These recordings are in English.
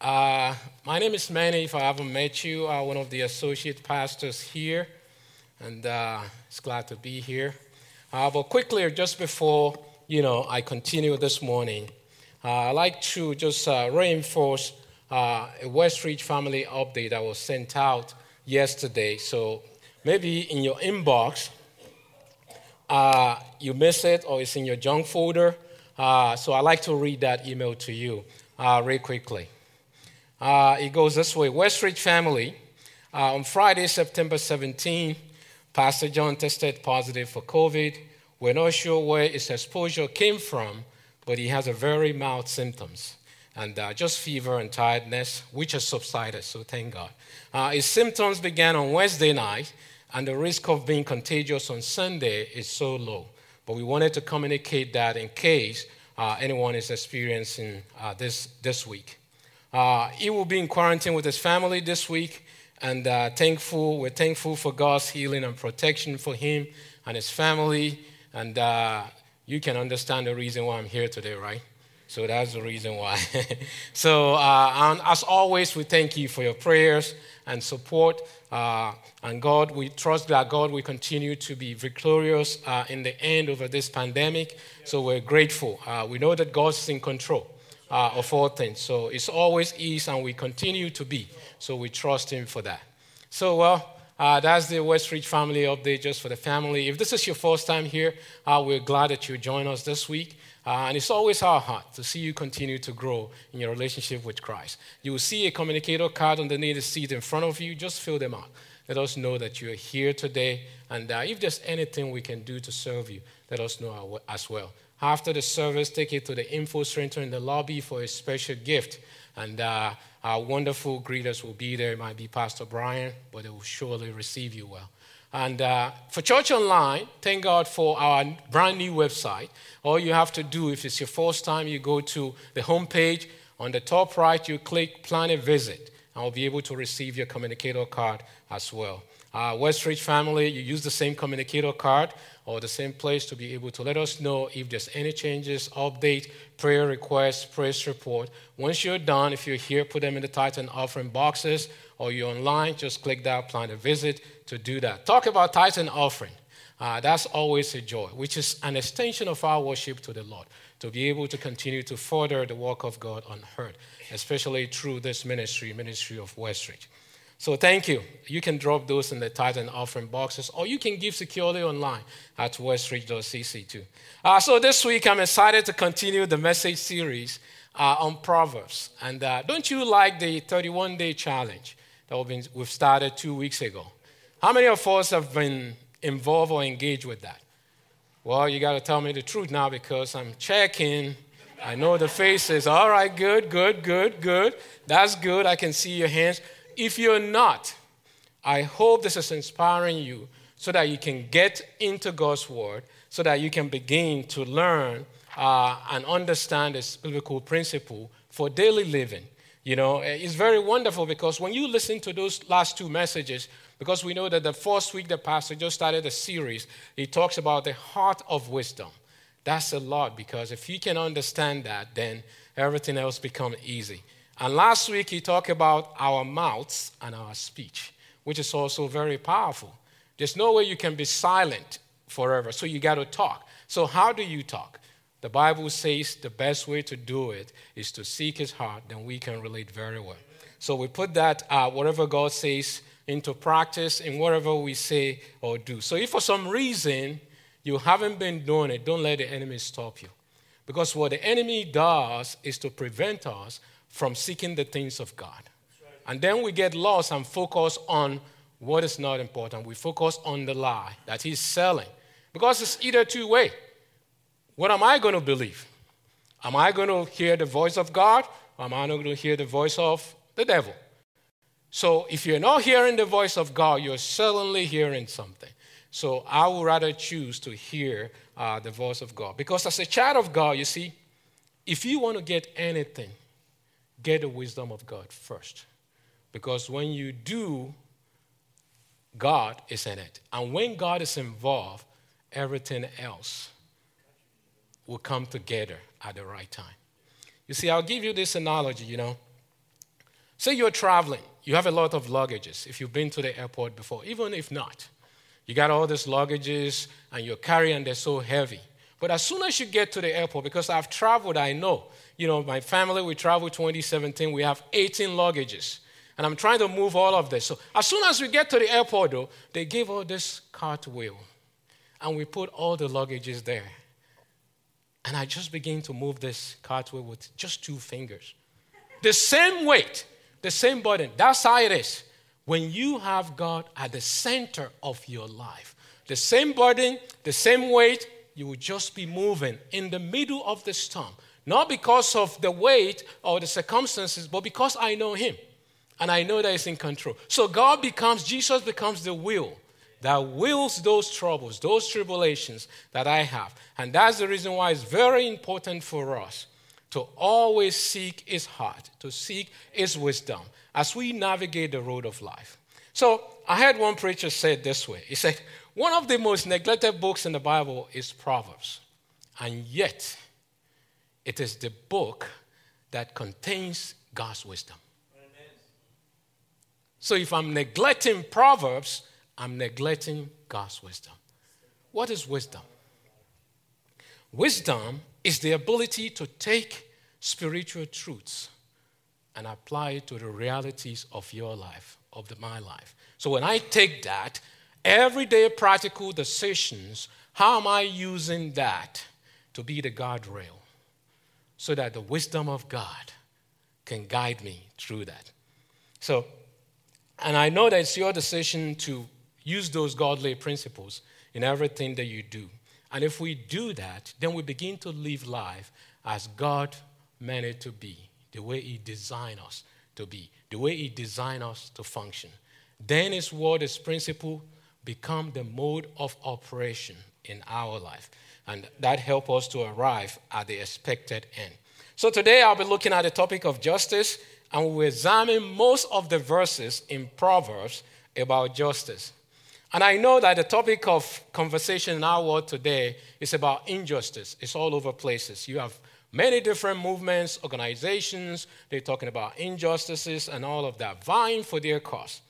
Uh, my name is Manny. If I haven't met you, I'm one of the associate pastors here, and uh, it's glad to be here. Uh, but quickly, just before you know, I continue this morning, uh, I'd like to just uh, reinforce uh, a Westridge family update that was sent out yesterday. So maybe in your inbox, you miss it, or it's in your junk folder. so I'd like to read that email to you real quickly. Uh, it goes this way Westridge family, uh, on Friday, September 17, Pastor John tested positive for COVID. We're not sure where his exposure came from, but he has a very mild symptoms and uh, just fever and tiredness, which has subsided, so thank God. Uh, his symptoms began on Wednesday night, and the risk of being contagious on Sunday is so low. But we wanted to communicate that in case uh, anyone is experiencing uh, this this week. Uh, he will be in quarantine with his family this week, and uh, thankful, we're thankful for God's healing and protection for him and his family. And uh, you can understand the reason why I'm here today, right? So that's the reason why. so, uh, as always, we thank you for your prayers and support. Uh, and God, we trust that God will continue to be victorious uh, in the end over this pandemic. So we're grateful. Uh, we know that God's in control uh, of all things. So it's always is, and we continue to be. So we trust Him for that. So, well, uh, that's the Westridge family update just for the family. If this is your first time here, uh, we're glad that you join us this week. Uh, and it's always our heart to see you continue to grow in your relationship with Christ. You will see a communicator card underneath the seat in front of you. Just fill them out. Let us know that you're here today. And if there's anything we can do to serve you, let us know as well. After the service, take it to the info center in the lobby for a special gift. And uh, our wonderful greeters will be there. It might be Pastor Brian, but they will surely receive you well. And uh, for Church Online, thank God for our brand new website. All you have to do, if it's your first time, you go to the homepage. On the top right, you click Plan a Visit. and I'll be able to receive your communicator card as well. Uh, Westridge family, you use the same communicator card or the same place to be able to let us know if there's any changes, update, prayer requests, praise report. Once you're done, if you're here, put them in the tithe and offering boxes, or you're online, just click that, plan a visit to do that. Talk about tithe and offering. Uh, that's always a joy, which is an extension of our worship to the Lord, to be able to continue to further the work of God on earth, especially through this ministry, ministry of Westridge. So thank you. You can drop those in the tithe and offering boxes, or you can give securely online at westridge.cc too. Uh, so this week, I'm excited to continue the message series uh, on Proverbs. And uh, don't you like the 31 day challenge that we've, started two weeks ago? How many of us have been involved or engaged with that? Well, you got to tell me the truth now because I'm checking. I know the faces. All right, good, good, good, good. That's good. I can see your hands if you're not, I hope this is inspiring you so that you can get into God's Word, so that you can begin to learn uh, and understand this biblical principle for daily living. You know, it's very wonderful because when you listen to those last two messages, because we know that the first week the pastor just started a series, he talks about the heart of wisdom. That's a lot because if you can understand that, then everything else becomes easy. And last week, he talked about our mouths and our speech, which is also very powerful. There's no way you can be silent forever, so you got to talk. So, how do you talk? The Bible says the best way to do it is to seek his heart, then we can relate very well. So, we put that, uh, whatever God says, into practice in whatever we say or do. So, if for some reason you haven't been doing it, don't let the enemy stop you. Because what the enemy does is to prevent us from seeking the things of God. And then we get lost and focus on what is not important. We focus on the lie that he's selling. Because it's either two way. What am I going to believe? Am I going to hear the voice of God or am I not going to hear the voice of the devil? So if you're not hearing the voice of God, you're certainly hearing something. So I would rather choose to hear uh, the voice of God. Because as a child of God, you see, if you want to get anything, get the wisdom of God first. Because when you do, God is in it. And when God is involved, everything else will come together at the right time. You see, I'll give you this analogy, you know. Say you're traveling, you have a lot of luggages if you've been to the airport before, even if not. You got all these luggages and you're carrying, they're so heavy. But as soon as you get to the airport, because I've traveled, I know. You know, my family, we traveled 2017, we have 18 luggages. And I'm trying to move all of this. So as soon as we get to the airport, though, they give all this cartwheel. And we put all the luggages there. And I just begin to move this cartwheel with just two fingers. The same weight, the same burden. That's how it is. When you have God at the center of your life, the same burden, the same weight, you will just be moving in the middle of the storm. Not because of the weight or the circumstances, but because I know Him and I know that He's in control. So God becomes, Jesus becomes the will that wills those troubles, those tribulations that I have. And that's the reason why it's very important for us to always seek His heart, to seek His wisdom as we navigate the road of life. So I heard one preacher say it this way He said, one of the most neglected books in the Bible is Proverbs. And yet, it is the book that contains God's wisdom. So if I'm neglecting Proverbs, I'm neglecting God's wisdom. What is wisdom? Wisdom is the ability to take spiritual truths and apply it to the realities of your life, of the, my life. So when I take that everyday practical decisions, how am I using that to be the guardrail so that the wisdom of God can guide me through that? So, and I know that it's your decision to use those godly principles in everything that you do. And if we do that, then we begin to live life as God meant it to be, the way He designed us to be, the way He designed us to function. Then His word, His principle, become the mode of operation in our life. And that help us to arrive at the expected end. So today I'll be looking at the topic of justice, and we'll examine most of the verses in Proverbs about justice. And I know that the topic of conversation in our world today is about injustice. It's all over places. You have many different movements, organizations, they're talking about injustices and all of that, vying for their cause.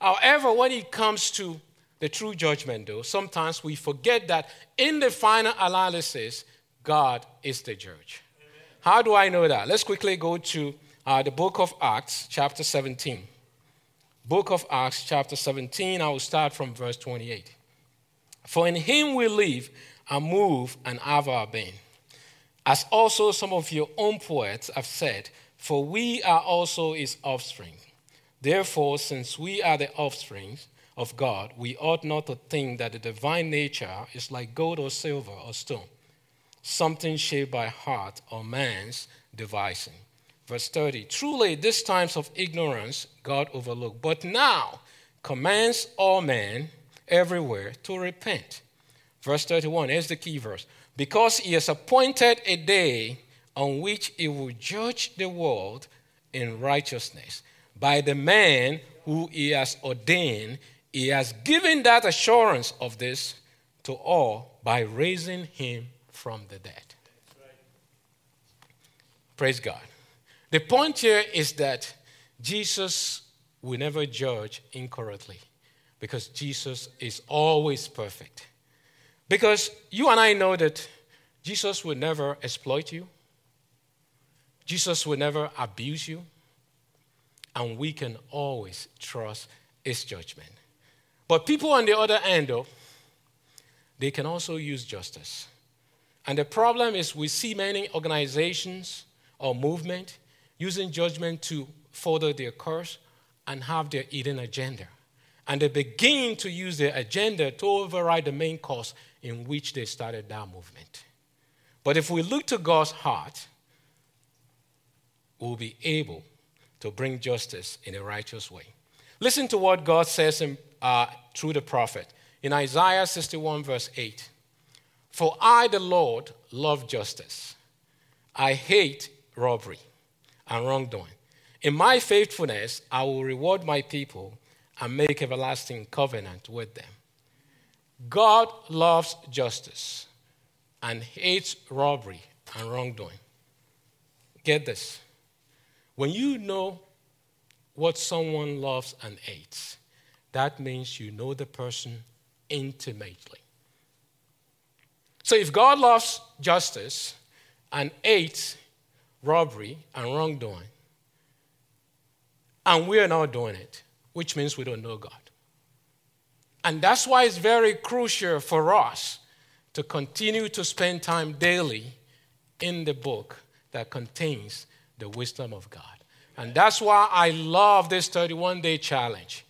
However, when it comes to the true judgment, though, sometimes we forget that in the final analysis, God is the judge. Amen. How do I know that? Let's quickly go to uh, the book of Acts, chapter 17. Book of Acts, chapter 17, I will start from verse 28. For in him we live and move and have our being. As also some of your own poets have said, for we are also his offspring. Therefore, since we are the offspring, of God, we ought not to think that the divine nature is like gold or silver or stone, something shaped by heart or man's devising. Verse 30 Truly, these times of ignorance God overlooked, but now commands all men everywhere to repent. Verse 31 is the key verse. Because he has appointed a day on which he will judge the world in righteousness by the man who he has ordained he has given that assurance of this to all by raising him from the dead. Praise God. The point here is that Jesus will never judge incorrectly because Jesus is always perfect. Because you and I know that Jesus will never exploit you, Jesus will never abuse you, and we can always trust his judgment. But people on the other end, though, they can also use justice. And the problem is we see many organizations or movement using judgment to further their curse and have their hidden agenda. And they begin to use their agenda to override the main cause in which they started that movement. But if we look to God's heart, we'll be able to bring justice in a righteous way. Listen to what God says in uh, through the prophet. In Isaiah 61, verse 8 For I, the Lord, love justice. I hate robbery and wrongdoing. In my faithfulness, I will reward my people and make everlasting covenant with them. God loves justice and hates robbery and wrongdoing. Get this. When you know what someone loves and hates, that means you know the person intimately. So if God loves justice and hates robbery and wrongdoing, and we are not doing it, which means we don't know God. And that's why it's very crucial for us to continue to spend time daily in the book that contains the wisdom of God. And that's why I love this 31 day challenge.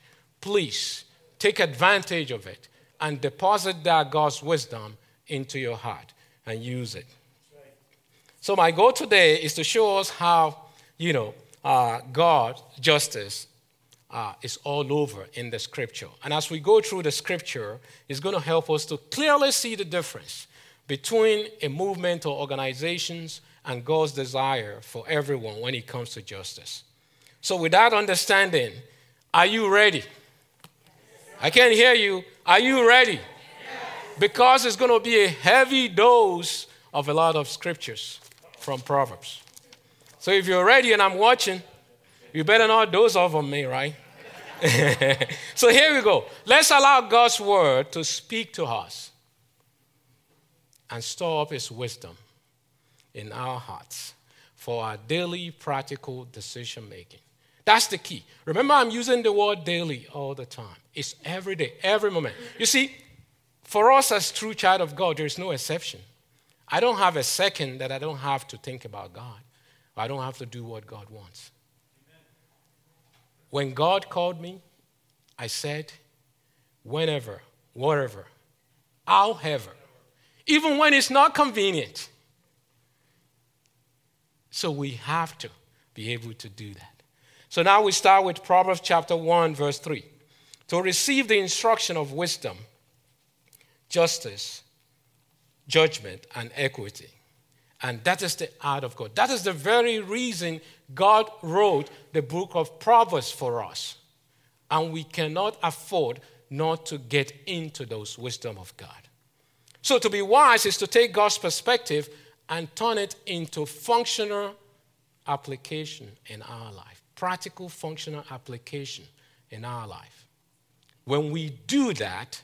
Please take advantage of it and deposit that God's wisdom into your heart and use it. So, my goal today is to show us how, you know, uh, God, justice, uh, is all over in the scripture. And as we go through the scripture, it's going to help us to clearly see the difference between a movement or organizations and God's desire for everyone when it comes to justice. So, with that understanding, are you ready? I can't hear you. Are you ready? Because it's going to be a heavy dose of a lot of scriptures from Proverbs. So, if you're ready and I'm watching, you better not doze off on me, right? so, here we go. Let's allow God's word to speak to us and store up his wisdom in our hearts for our daily practical decision making. That's the key. Remember, I'm using the word daily all the time. It's every day, every moment. You see, for us as true child of God, there's no exception. I don't have a second that I don't have to think about God. I don't have to do what God wants. When God called me, I said, whenever, whatever, however, even when it's not convenient. So we have to be able to do that. So now we start with Proverbs chapter 1, verse 3. To receive the instruction of wisdom, justice, judgment, and equity. And that is the art of God. That is the very reason God wrote the book of Proverbs for us. And we cannot afford not to get into those wisdom of God. So to be wise is to take God's perspective and turn it into functional application in our life, practical functional application in our life. When we do that,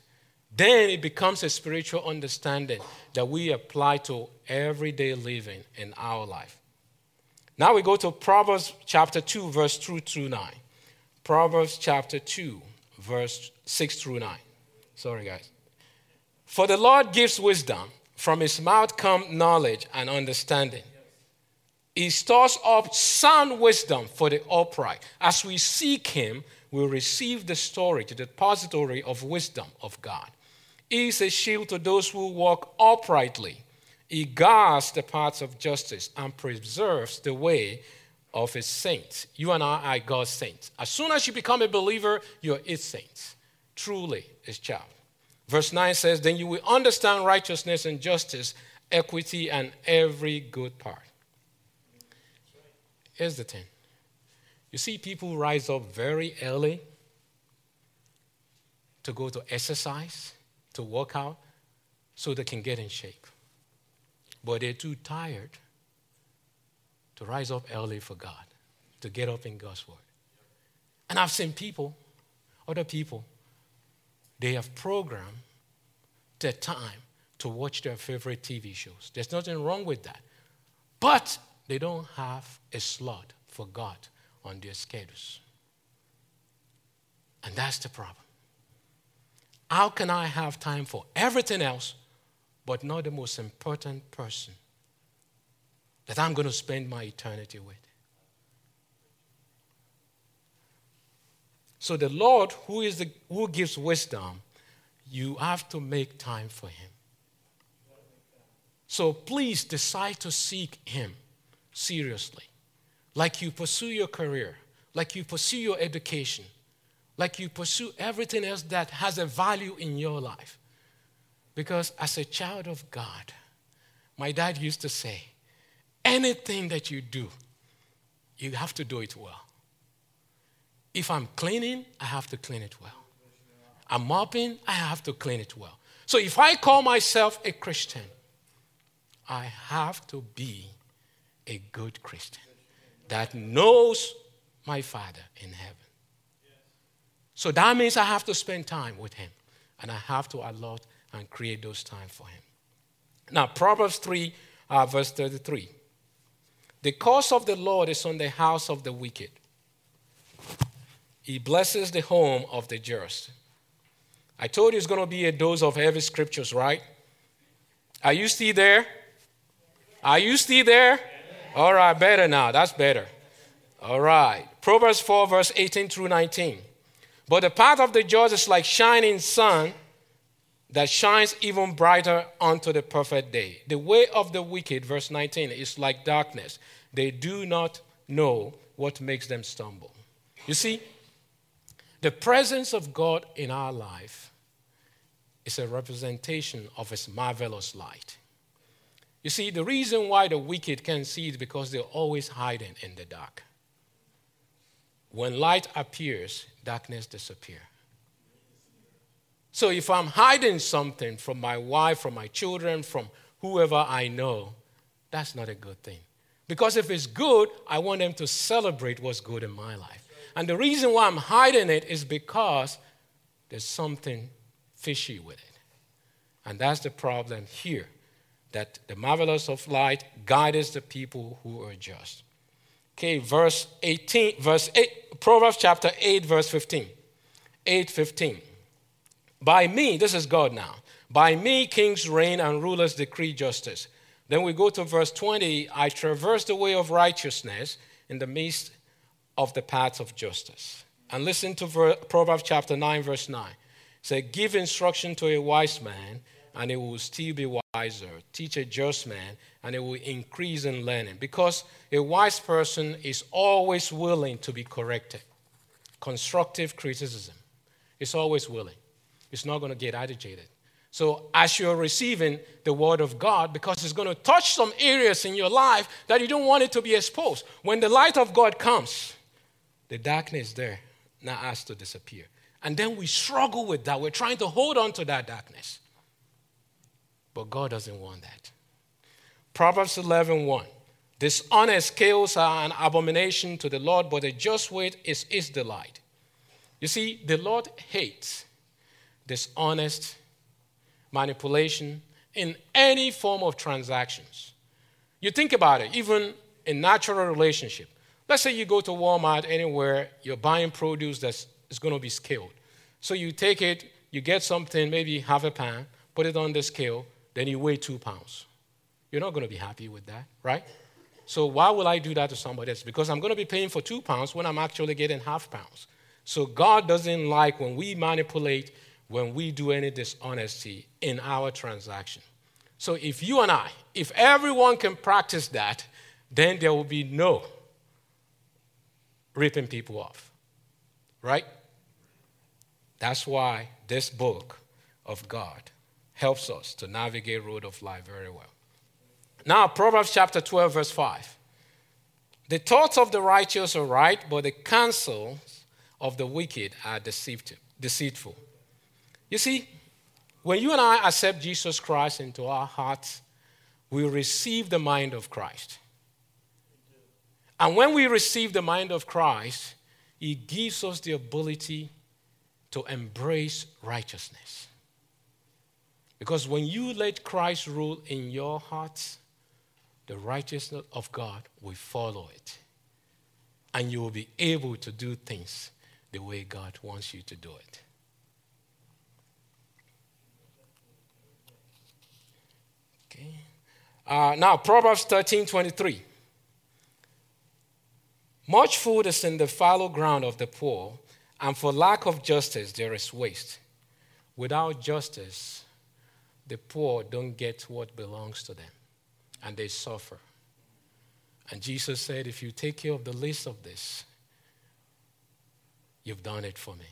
then it becomes a spiritual understanding that we apply to everyday living in our life. Now we go to Proverbs chapter 2, verse 2 through 9. Proverbs chapter 2, verse 6 through 9. Sorry, guys. For the Lord gives wisdom, from his mouth come knowledge and understanding. He stores up sound wisdom for the upright. As we seek him, we receive the storage, the depository of wisdom of God. He is a shield to those who walk uprightly. He guards the paths of justice and preserves the way of his saints. You and I are God's saints. As soon as you become a believer, you're his saints. Truly, his child. Verse 9 says, Then you will understand righteousness and justice, equity, and every good part. Here's the thing you see, people rise up very early to go to exercise to work out so they can get in shape. But they're too tired to rise up early for God, to get up in God's Word. And I've seen people, other people, they have programmed their time to watch their favorite TV shows. There's nothing wrong with that. But they don't have a slot for God on their schedules. And that's the problem. How can I have time for everything else, but not the most important person that I'm going to spend my eternity with? So, the Lord, who, is the, who gives wisdom, you have to make time for Him. So, please decide to seek Him seriously, like you pursue your career, like you pursue your education like you pursue everything else that has a value in your life. Because as a child of God, my dad used to say, anything that you do, you have to do it well. If I'm cleaning, I have to clean it well. I'm mopping, I have to clean it well. So if I call myself a Christian, I have to be a good Christian that knows my Father in heaven. So that means I have to spend time with Him, and I have to allot and create those time for Him. Now, Proverbs 3, uh, verse 33. The curse of the Lord is on the house of the wicked. He blesses the home of the just. I told you it's going to be a dose of heavy scriptures, right? Are you still there? Are you still there? All right, better now. That's better. All right. Proverbs 4, verse 18 through 19. But the path of the just is like shining sun that shines even brighter unto the perfect day. The way of the wicked, verse 19, is like darkness. They do not know what makes them stumble. You see, the presence of God in our life is a representation of His marvelous light. You see, the reason why the wicked can't see is because they're always hiding in the dark. When light appears, darkness disappears. So if I'm hiding something from my wife, from my children, from whoever I know, that's not a good thing. Because if it's good, I want them to celebrate what's good in my life. And the reason why I'm hiding it is because there's something fishy with it. And that's the problem here that the marvelous of light guides the people who are just. Okay, verse 18, verse 8, Proverbs chapter 8, verse 15. 8 15. By me, this is God now. By me, kings reign and rulers decree justice. Then we go to verse 20 I traverse the way of righteousness in the midst of the paths of justice. And listen to Proverbs chapter 9, verse 9. Say, Give instruction to a wise man, and he will still be wiser. Teach a just man, and it will increase in learning. Because a wise person is always willing to be corrected. Constructive criticism. It's always willing. It's not going to get agitated. So, as you're receiving the word of God, because it's going to touch some areas in your life that you don't want it to be exposed, when the light of God comes, the darkness there now has to disappear. And then we struggle with that. We're trying to hold on to that darkness. But God doesn't want that. Proverbs 11 1. Dishonest scales are an abomination to the Lord, but a just weight is his delight. You see, the Lord hates dishonest manipulation in any form of transactions. You think about it, even in natural relationship. Let's say you go to Walmart anywhere, you're buying produce that's going to be scaled. So you take it, you get something, maybe half a pound, put it on the scale, then you weigh two pounds. You're not going to be happy with that, right? So why will I do that to somebody else? Because I'm going to be paying for two pounds when I'm actually getting half pounds. So God doesn't like when we manipulate when we do any dishonesty in our transaction. So if you and I, if everyone can practice that, then there will be no ripping people off. Right? That's why this book of God helps us to navigate road of life very well. Now, Proverbs chapter 12, verse 5. The thoughts of the righteous are right, but the counsels of the wicked are deceitful. You see, when you and I accept Jesus Christ into our hearts, we receive the mind of Christ. And when we receive the mind of Christ, He gives us the ability to embrace righteousness. Because when you let Christ rule in your hearts, the righteousness of God will follow it. And you will be able to do things the way God wants you to do it. Uh, now, Proverbs 13 23. Much food is in the fallow ground of the poor, and for lack of justice there is waste. Without justice, the poor don't get what belongs to them, and they suffer. And Jesus said, If you take care of the least of this, you've done it for me.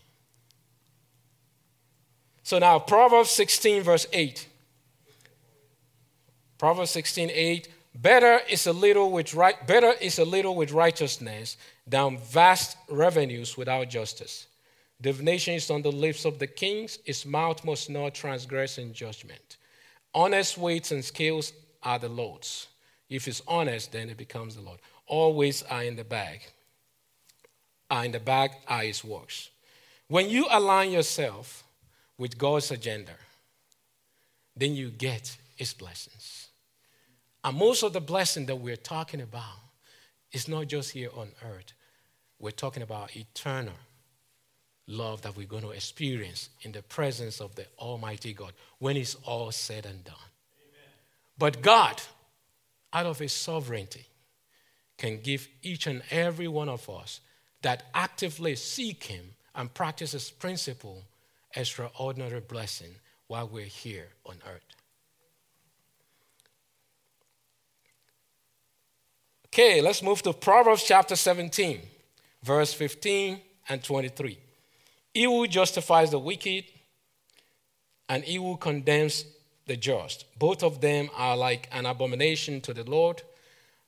So now, Proverbs 16, verse 8. Proverbs 16, 8. Better is a little with right, better is a little with righteousness than vast revenues without justice. Divination is on the lips of the kings, his mouth must not transgress in judgment. Honest weights and scales are the Lord's. If it's honest, then it becomes the Lord. All weights are in the bag. are in the bag are his works. When you align yourself with God's agenda, then you get his blessings. And most of the blessing that we're talking about is not just here on earth. We're talking about eternal love that we're going to experience in the presence of the Almighty God when it's all said and done. Amen. But God, out of His sovereignty, can give each and every one of us that actively seek Him and practice His principle extraordinary blessing while we're here on earth. Okay, let's move to Proverbs chapter 17, verse 15 and 23. Evil justifies the wicked, and evil condemns the just. Both of them are like an abomination to the Lord.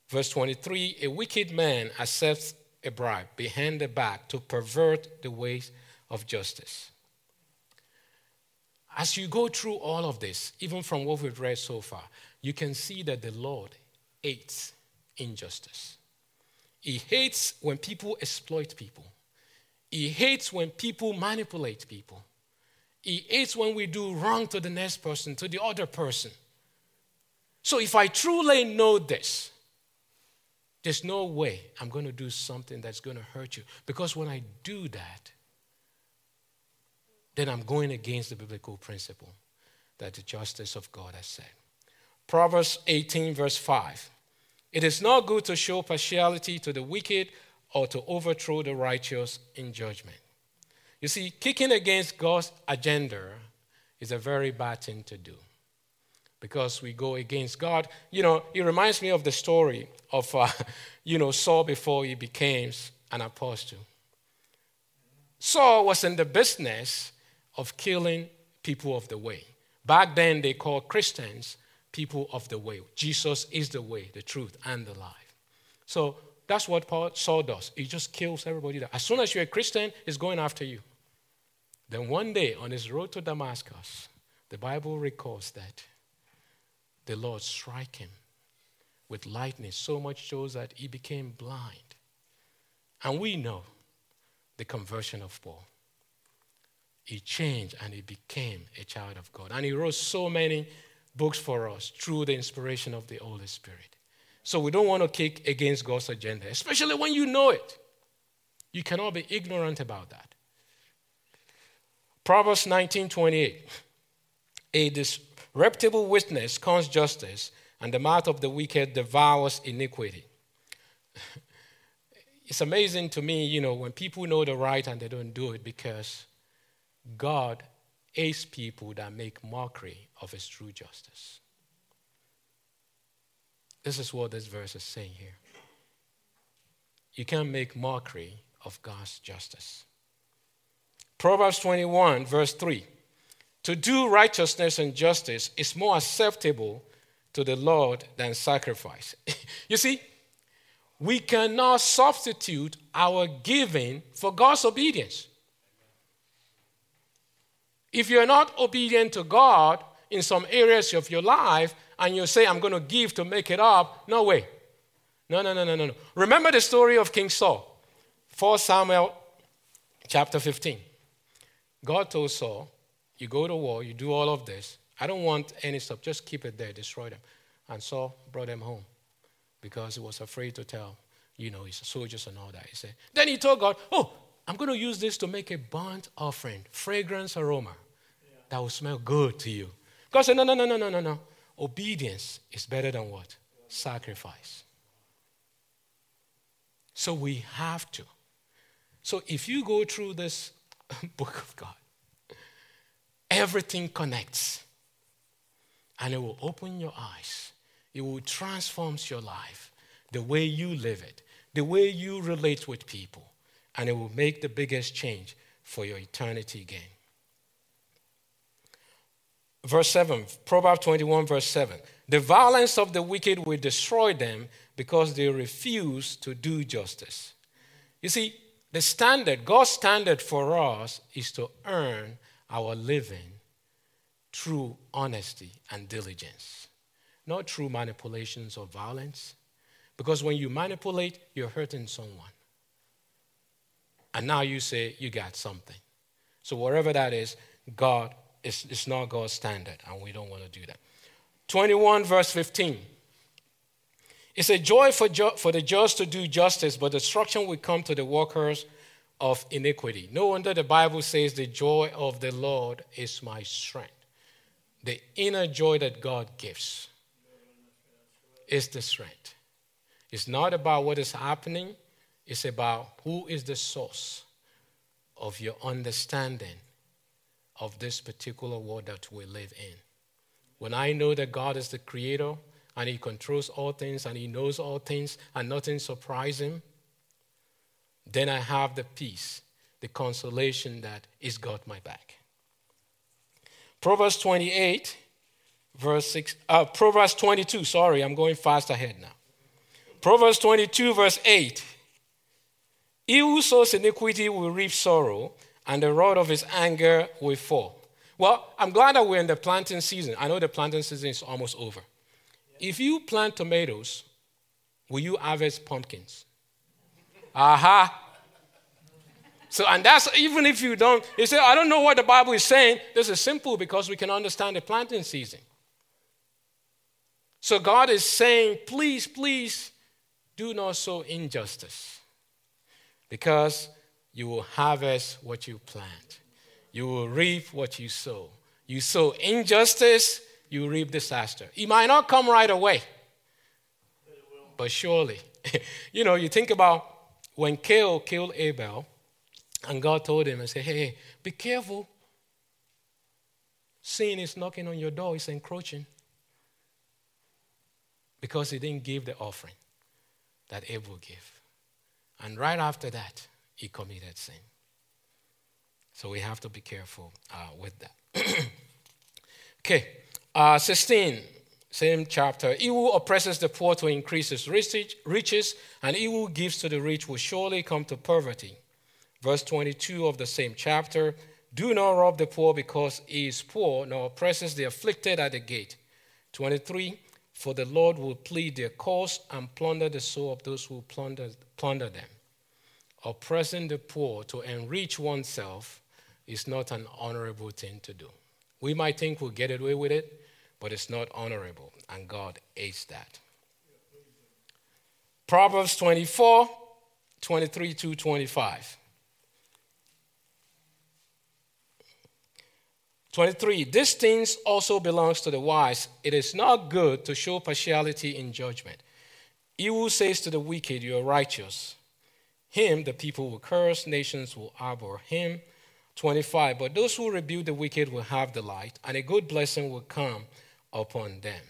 Verse 23 A wicked man accepts a bribe behind the back to pervert the ways of justice. As you go through all of this, even from what we've read so far, you can see that the Lord hates injustice. He hates when people exploit people. He hates when people manipulate people. He hates when we do wrong to the next person, to the other person. So if I truly know this, there's no way I'm going to do something that's going to hurt you. Because when I do that, then I'm going against the biblical principle that the justice of God has said. Proverbs 18, verse 5. It is not good to show partiality to the wicked or to overthrow the righteous in judgment. You see, kicking against God's agenda is a very bad thing to do because we go against God. You know, it reminds me of the story of, uh, you know, Saul before he became an apostle. Saul was in the business of killing people of the way. Back then, they called Christians people of the way. Jesus is the way, the truth, and the life. So that's what Paul, Saul does. He just kills everybody there. As soon as you're a Christian, he's going after you. Then one day on his road to Damascus, the Bible records that the Lord struck him with lightning, so much so that he became blind. And we know the conversion of Paul. He changed and he became a child of God. And he wrote so many books for us through the inspiration of the Holy Spirit. So we don't want to kick against God's agenda, especially when you know it. You cannot be ignorant about that. Proverbs 19:28. A disreputable witness comes justice, and the mouth of the wicked devours iniquity. it's amazing to me, you know, when people know the right and they don't do it because God hates people that make mockery of his true justice. This is what this verse is saying here. You can't make mockery of God's justice. Proverbs 21, verse 3. To do righteousness and justice is more acceptable to the Lord than sacrifice. you see, we cannot substitute our giving for God's obedience. If you're not obedient to God in some areas of your life and you say, I'm going to give to make it up, no way. No, no, no, no, no. Remember the story of King Saul, 4 Samuel chapter 15. God told Saul, You go to war, you do all of this. I don't want any stuff, just keep it there, destroy them. And Saul brought them home because he was afraid to tell, you know, his soldiers and all that. He said, Then he told God, Oh, I'm going to use this to make a burnt offering, fragrance aroma that will smell good to you. God said, No, no, no, no, no, no, no. Obedience is better than what? Sacrifice. So we have to. So if you go through this book of God, everything connects. And it will open your eyes. It will transform your life, the way you live it, the way you relate with people and it will make the biggest change for your eternity gain. Verse 7, Proverbs 21, verse 7. The violence of the wicked will destroy them because they refuse to do justice. You see, the standard, God's standard for us is to earn our living through honesty and diligence, not through manipulations or violence. Because when you manipulate, you're hurting someone. And now you say you got something. So, whatever that is, God is, is not God's standard, and we don't want to do that. 21, verse 15. It's a joy for, ju- for the just to do justice, but destruction will come to the workers of iniquity. No wonder the Bible says, The joy of the Lord is my strength. The inner joy that God gives is the strength. It's not about what is happening, it's about who is the source of your understanding of this particular world that we live in. When I know that God is the creator and he controls all things and he knows all things and nothing surprises him, then I have the peace, the consolation that he's got my back. Proverbs 28, verse 6, uh, Proverbs 22, sorry, I'm going fast ahead now. Proverbs 22, verse 8. He who sows iniquity will reap sorrow, and the rod of his anger will fall. Well, I'm glad that we're in the planting season. I know the planting season is almost over. If you plant tomatoes, will you harvest pumpkins? Aha. So, and that's even if you don't, you say, I don't know what the Bible is saying. This is simple because we can understand the planting season. So, God is saying, please, please do not sow injustice because you will harvest what you plant, you will reap what you sow. You sow injustice, you reap disaster. It might not come right away, but surely. you know, you think about when Cain killed Abel, and God told him and said, Hey, hey, be careful. Sin is knocking on your door, it's encroaching. Because he didn't give the offering that Abel gave. And right after that, he committed sin. So we have to be careful uh, with that. okay, uh, 16, same chapter. He who oppresses the poor to increase his riches, and he who gives to the rich will surely come to poverty. Verse 22 of the same chapter Do not rob the poor because he is poor, nor oppresses the afflicted at the gate. 23 For the Lord will plead their cause and plunder the soul of those who plunder, plunder them. Oppressing the poor to enrich oneself is not an honorable thing to do. We might think we'll get away with it, but it's not honorable, and God hates that. Proverbs 24, 23 to 25. 23. These things also belongs to the wise. It is not good to show partiality in judgment. He who says to the wicked, You are righteous, him the people will curse, nations will abhor him. 25. But those who rebuke the wicked will have delight, and a good blessing will come upon them.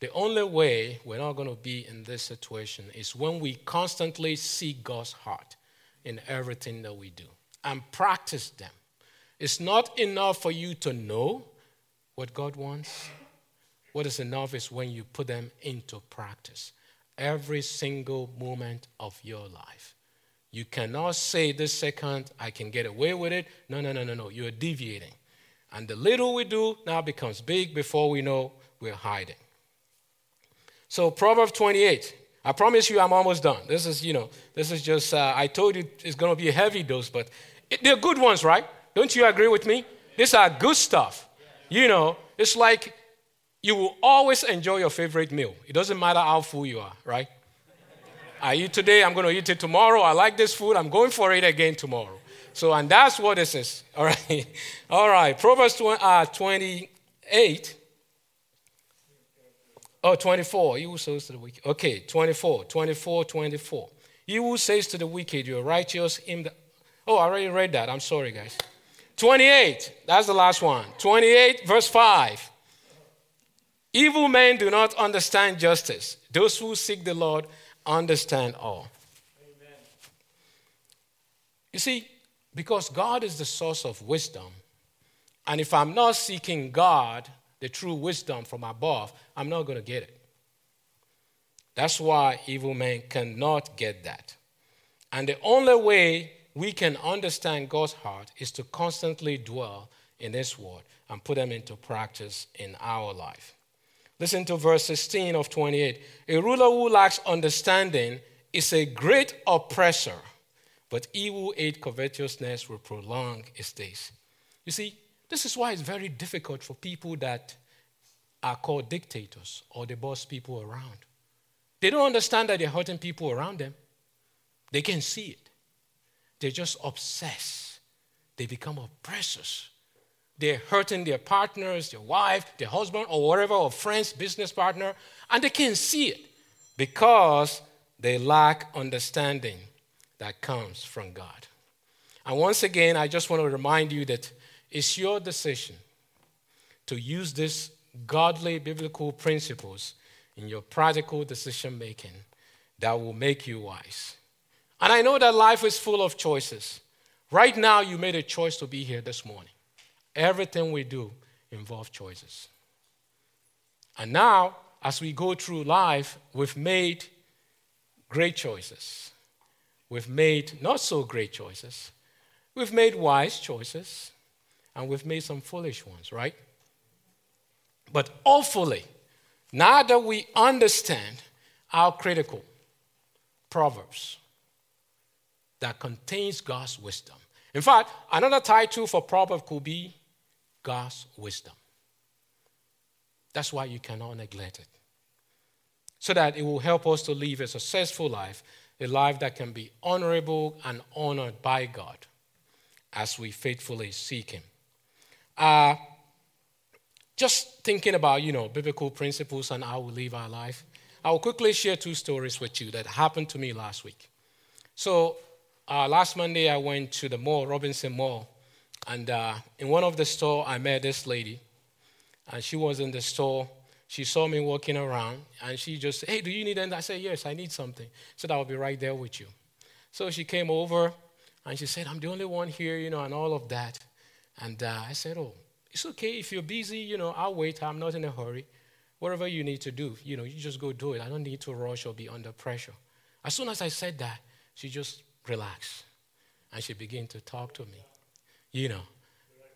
The only way we're not going to be in this situation is when we constantly seek God's heart in everything that we do and practice them. It's not enough for you to know what God wants. What is enough is when you put them into practice every single moment of your life. You cannot say this second, I can get away with it. No, no, no, no, no. You're deviating. And the little we do now becomes big before we know we're hiding. So, Proverbs 28. I promise you, I'm almost done. This is, you know, this is just, uh, I told you it's going to be a heavy dose, but it, they're good ones, right? Don't you agree with me? These are good stuff. You know, it's like you will always enjoy your favorite meal. It doesn't matter how full you are, right? I eat today, I'm going to eat it tomorrow. I like this food, I'm going for it again tomorrow. So, and that's what this is. All right. All right. Proverbs 20, uh, 28. Oh, 24. He who says to the wicked. Okay, 24. 24, 24. He who says to the wicked, You're righteous. Him the, oh, I already read that. I'm sorry, guys. 28. That's the last one. 28, verse 5. Evil men do not understand justice. Those who seek the Lord understand all. Amen. You see, because God is the source of wisdom, and if I'm not seeking God, the true wisdom from above, I'm not going to get it. That's why evil men cannot get that. And the only way we can understand God's heart is to constantly dwell in His word and put them into practice in our life. Listen to verse 16 of 28. A ruler who lacks understanding is a great oppressor, but he who covetousness will prolong his days. You see, this is why it's very difficult for people that are called dictators or they boss people around. They don't understand that they're hurting people around them. They can see it. They're just obsessed. They become oppressors. They're hurting their partners, their wife, their husband, or whatever, or friends, business partner, and they can't see it because they lack understanding that comes from God. And once again, I just want to remind you that it's your decision to use these godly biblical principles in your practical decision making that will make you wise. And I know that life is full of choices. Right now, you made a choice to be here this morning. Everything we do involves choices. And now, as we go through life, we've made great choices. We've made not so great choices. We've made wise choices. And we've made some foolish ones, right? But hopefully, now that we understand our critical Proverbs that contains God's wisdom. In fact, another title for Proverbs could be God's wisdom. That's why you cannot neglect it. So that it will help us to live a successful life a life that can be honorable and honored by God as we faithfully seek Him. Uh, just thinking about, you know, biblical principles and how we live our life, I will quickly share two stories with you that happened to me last week. So, uh, last Monday, I went to the mall, Robinson Mall, and uh, in one of the store, I met this lady, and she was in the store she saw me walking around and she just said, Hey, do you need anything? I said, Yes, I need something. She said, I'll be right there with you. So she came over and she said, I'm the only one here, you know, and all of that. And uh, I said, Oh, it's okay. If you're busy, you know, I'll wait. I'm not in a hurry. Whatever you need to do, you know, you just go do it. I don't need to rush or be under pressure. As soon as I said that, she just relaxed and she began to talk to me, you know.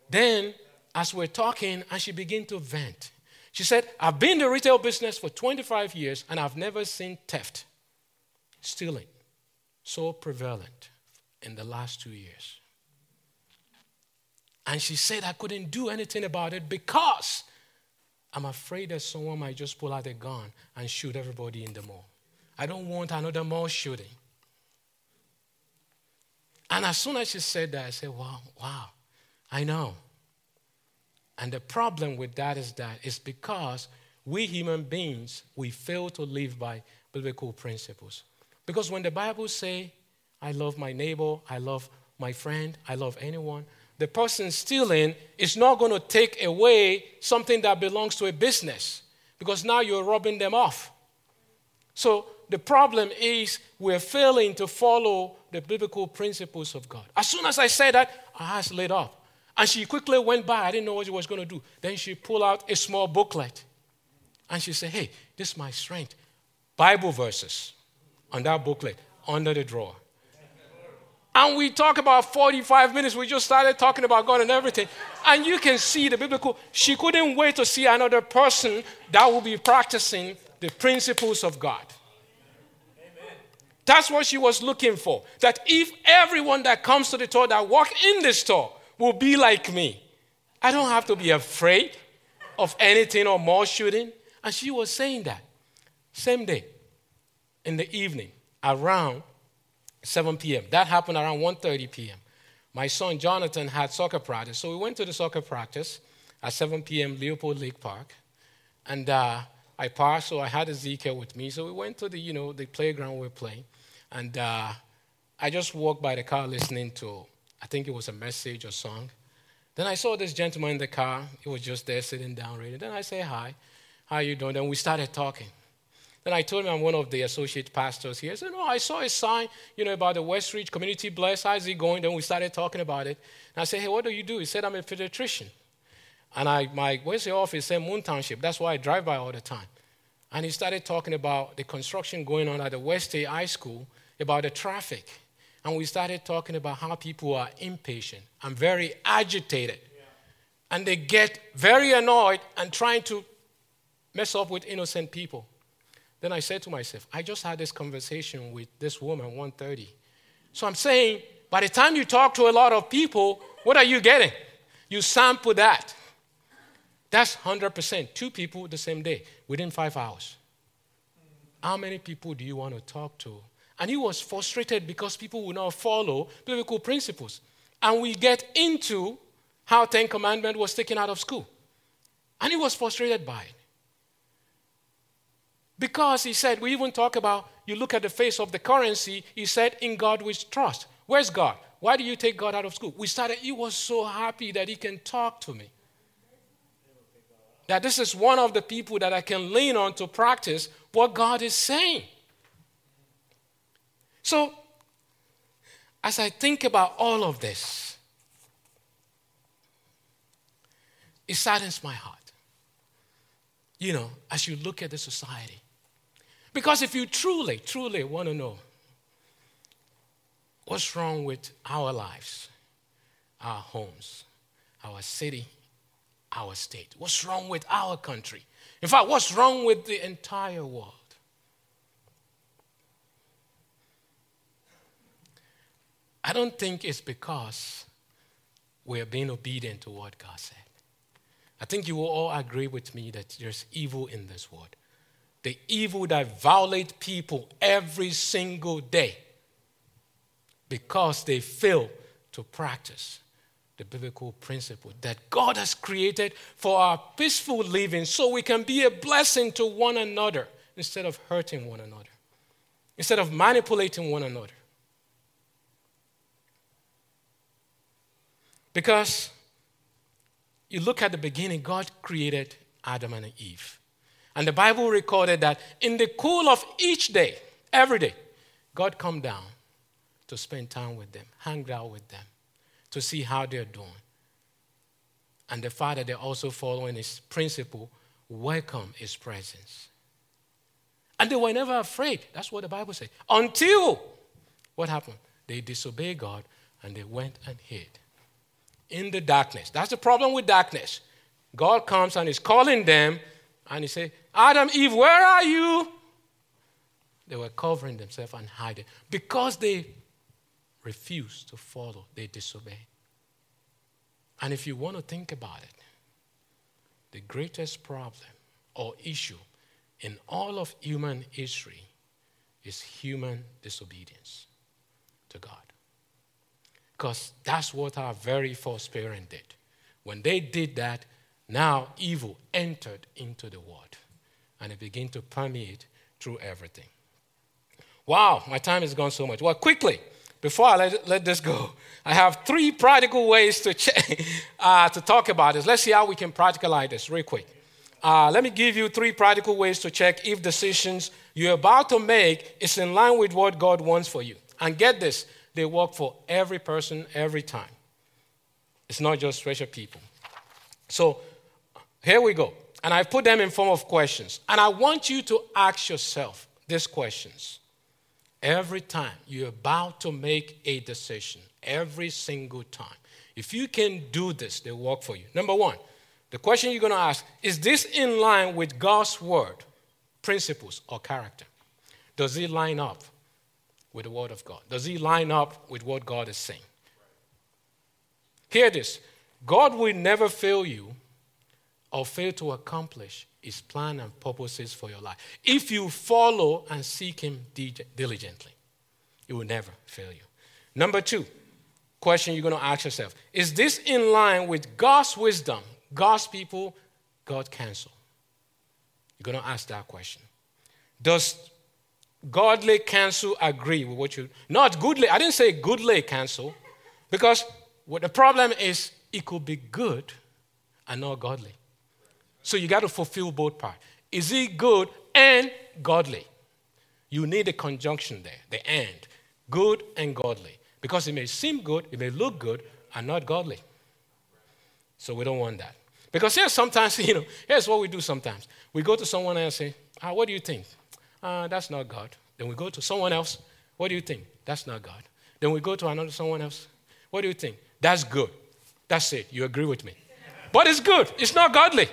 Then, as we're talking, and she began to vent. She said, I've been in the retail business for 25 years and I've never seen theft, stealing, so prevalent in the last two years. And she said, I couldn't do anything about it because I'm afraid that someone might just pull out a gun and shoot everybody in the mall. I don't want another mall shooting. And as soon as she said that, I said, Wow, wow, I know. And the problem with that is that it's because we human beings, we fail to live by biblical principles. Because when the Bible say, I love my neighbor, I love my friend, I love anyone, the person stealing is not going to take away something that belongs to a business because now you're robbing them off. So the problem is we're failing to follow the biblical principles of God. As soon as I said that, our eyes lit up. And she quickly went by. I didn't know what she was going to do. Then she pulled out a small booklet. And she said, Hey, this is my strength. Bible verses on that booklet under the drawer. And we talk about 45 minutes. We just started talking about God and everything. And you can see the biblical. She couldn't wait to see another person that will be practicing the principles of God. That's what she was looking for. That if everyone that comes to the store, that walk in the store, will be like me. I don't have to be afraid of anything or more shooting. And she was saying that. Same day, in the evening, around 7 p.m. That happened around 1.30 p.m. My son Jonathan had soccer practice, so we went to the soccer practice at 7 p.m. Leopold Lake Park. And uh, I passed, so I had Ezekiel with me. So we went to the, you know, the playground we were playing. And uh, I just walked by the car listening to I think it was a message or song. Then I saw this gentleman in the car. He was just there sitting down reading. Then I say, Hi, how you doing? Then we started talking. Then I told him I'm one of the associate pastors here. I said, No, I saw a sign, you know, about the West Ridge Community Bless. How's it going? Then we started talking about it. And I said, Hey, what do you do? He said, I'm a pediatrician. And I, my, where's the office? He said, Moon Township. That's why I drive by all the time. And he started talking about the construction going on at the West State High School, about the traffic and we started talking about how people are impatient and very agitated. Yeah. And they get very annoyed and trying to mess up with innocent people. Then I said to myself, I just had this conversation with this woman 130. So I'm saying, by the time you talk to a lot of people, what are you getting? You sample that. That's 100%. Two people the same day within five hours. How many people do you want to talk to? And he was frustrated because people will not follow biblical principles. And we get into how Ten Commandment was taken out of school. And he was frustrated by it. Because he said, we even talk about, you look at the face of the currency, he said, in God we trust. Where's God? Why do you take God out of school? We started, he was so happy that he can talk to me. That this is one of the people that I can lean on to practice what God is saying. So, as I think about all of this, it saddens my heart. You know, as you look at the society. Because if you truly, truly want to know what's wrong with our lives, our homes, our city, our state, what's wrong with our country, in fact, what's wrong with the entire world? I don't think it's because we're being obedient to what God said. I think you will all agree with me that there's evil in this world. The evil that violates people every single day because they fail to practice the biblical principle that God has created for our peaceful living so we can be a blessing to one another instead of hurting one another, instead of manipulating one another. Because you look at the beginning, God created Adam and Eve. And the Bible recorded that in the cool of each day, every day, God come down to spend time with them, hang out with them to see how they're doing. And the Father, they're also following his principle welcome his presence. And they were never afraid. That's what the Bible says. Until what happened? They disobeyed God and they went and hid in the darkness. That's the problem with darkness. God comes and is calling them and he says, Adam, Eve, where are you? They were covering themselves and hiding because they refuse to follow, they disobey. And if you want to think about it, the greatest problem or issue in all of human history is human disobedience to God. Because that's what our very first parent did. When they did that, now evil entered into the world and it began to permeate through everything. Wow, my time has gone so much. Well, quickly, before I let, let this go, I have three practical ways to, check, uh, to talk about this. Let's see how we can practicalize this real quick. Uh, let me give you three practical ways to check if decisions you're about to make is in line with what God wants for you. And get this, they work for every person every time. It's not just special people. So here we go. And I put them in form of questions. And I want you to ask yourself these questions. Every time you're about to make a decision, every single time. If you can do this, they work for you. Number one, the question you're going to ask is this in line with God's word, principles, or character? Does it line up with the word of God? Does it line up with what God is saying? Hear this God will never fail you or fail to accomplish his plan and purposes for your life. If you follow and seek him diligently, he will never fail you. Number two, question you're going to ask yourself Is this in line with God's wisdom, God's people, God's counsel? You're going to ask that question. Does godly counsel agree with what you not goodly i didn't say goodly counsel because what the problem is it could be good and not godly so you got to fulfill both parts. Is it good and godly? You need a conjunction there, the and. Good and godly. Because it may seem good, it may look good, and not godly. So we don't want that. Because here sometimes, you know, here's what we do sometimes. We go to someone and say, ah, what do you think? Ah, that's not God. Then we go to someone else. What do you think? That's not God. Then we go to another someone else. What do you think? That's good. That's it. You agree with me. But it's good. It's not godly.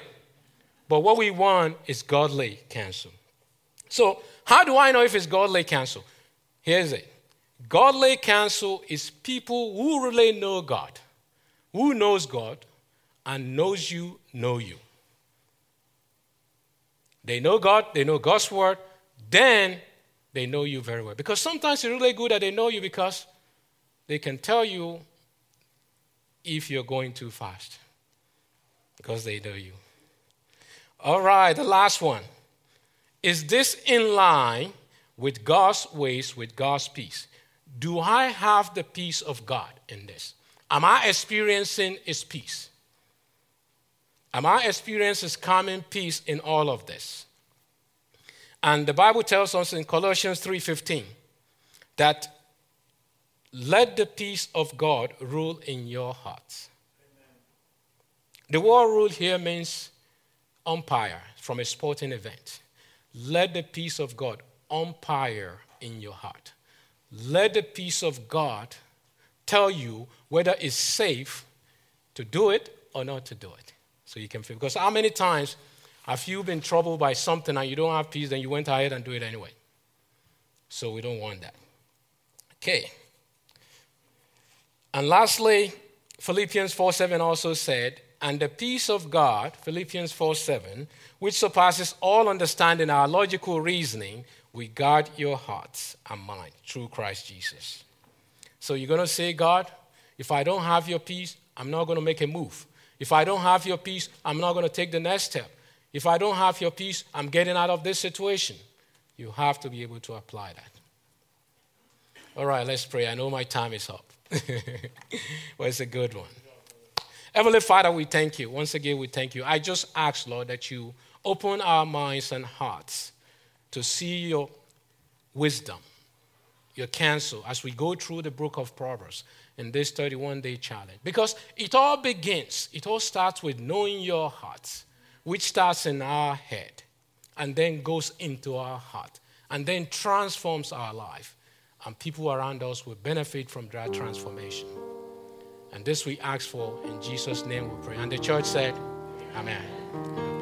But what we want is godly counsel. So, how do I know if it's godly counsel? Here's it Godly counsel is people who really know God, who knows God, and knows you, know you. They know God, they know God's word, then they know you very well. Because sometimes it's really good that they know you because they can tell you if you're going too fast because they know you. All right, the last one. Is this in line with God's ways, with God's peace? Do I have the peace of God in this? Am I experiencing His peace? Am I experiencing His common peace in all of this? And the Bible tells us in Colossians 3:15 that let the peace of God rule in your hearts. The word rule here means umpire from a sporting event. Let the peace of God umpire in your heart. Let the peace of God tell you whether it's safe to do it or not to do it. So you can feel. Because how many times have you been troubled by something and you don't have peace, then you went ahead and do it anyway? So we don't want that. Okay. And lastly, Philippians 4 7 also said, And the peace of God, Philippians 4 7, which surpasses all understanding, our logical reasoning, we guard your hearts and mind through Christ Jesus. So you're going to say, God, if I don't have your peace, I'm not going to make a move. If I don't have your peace, I'm not going to take the next step. If I don't have your peace, I'm getting out of this situation. You have to be able to apply that. All right, let's pray. I know my time is up. well, it's a good one. Heavenly Father, we thank you. Once again, we thank you. I just ask, Lord, that you open our minds and hearts to see your wisdom, your counsel as we go through the book of Proverbs in this 31 day challenge. Because it all begins, it all starts with knowing your heart, which starts in our head and then goes into our heart and then transforms our life and people around us will benefit from that transformation. And this we ask for in Jesus' name we pray. And the church said, Amen.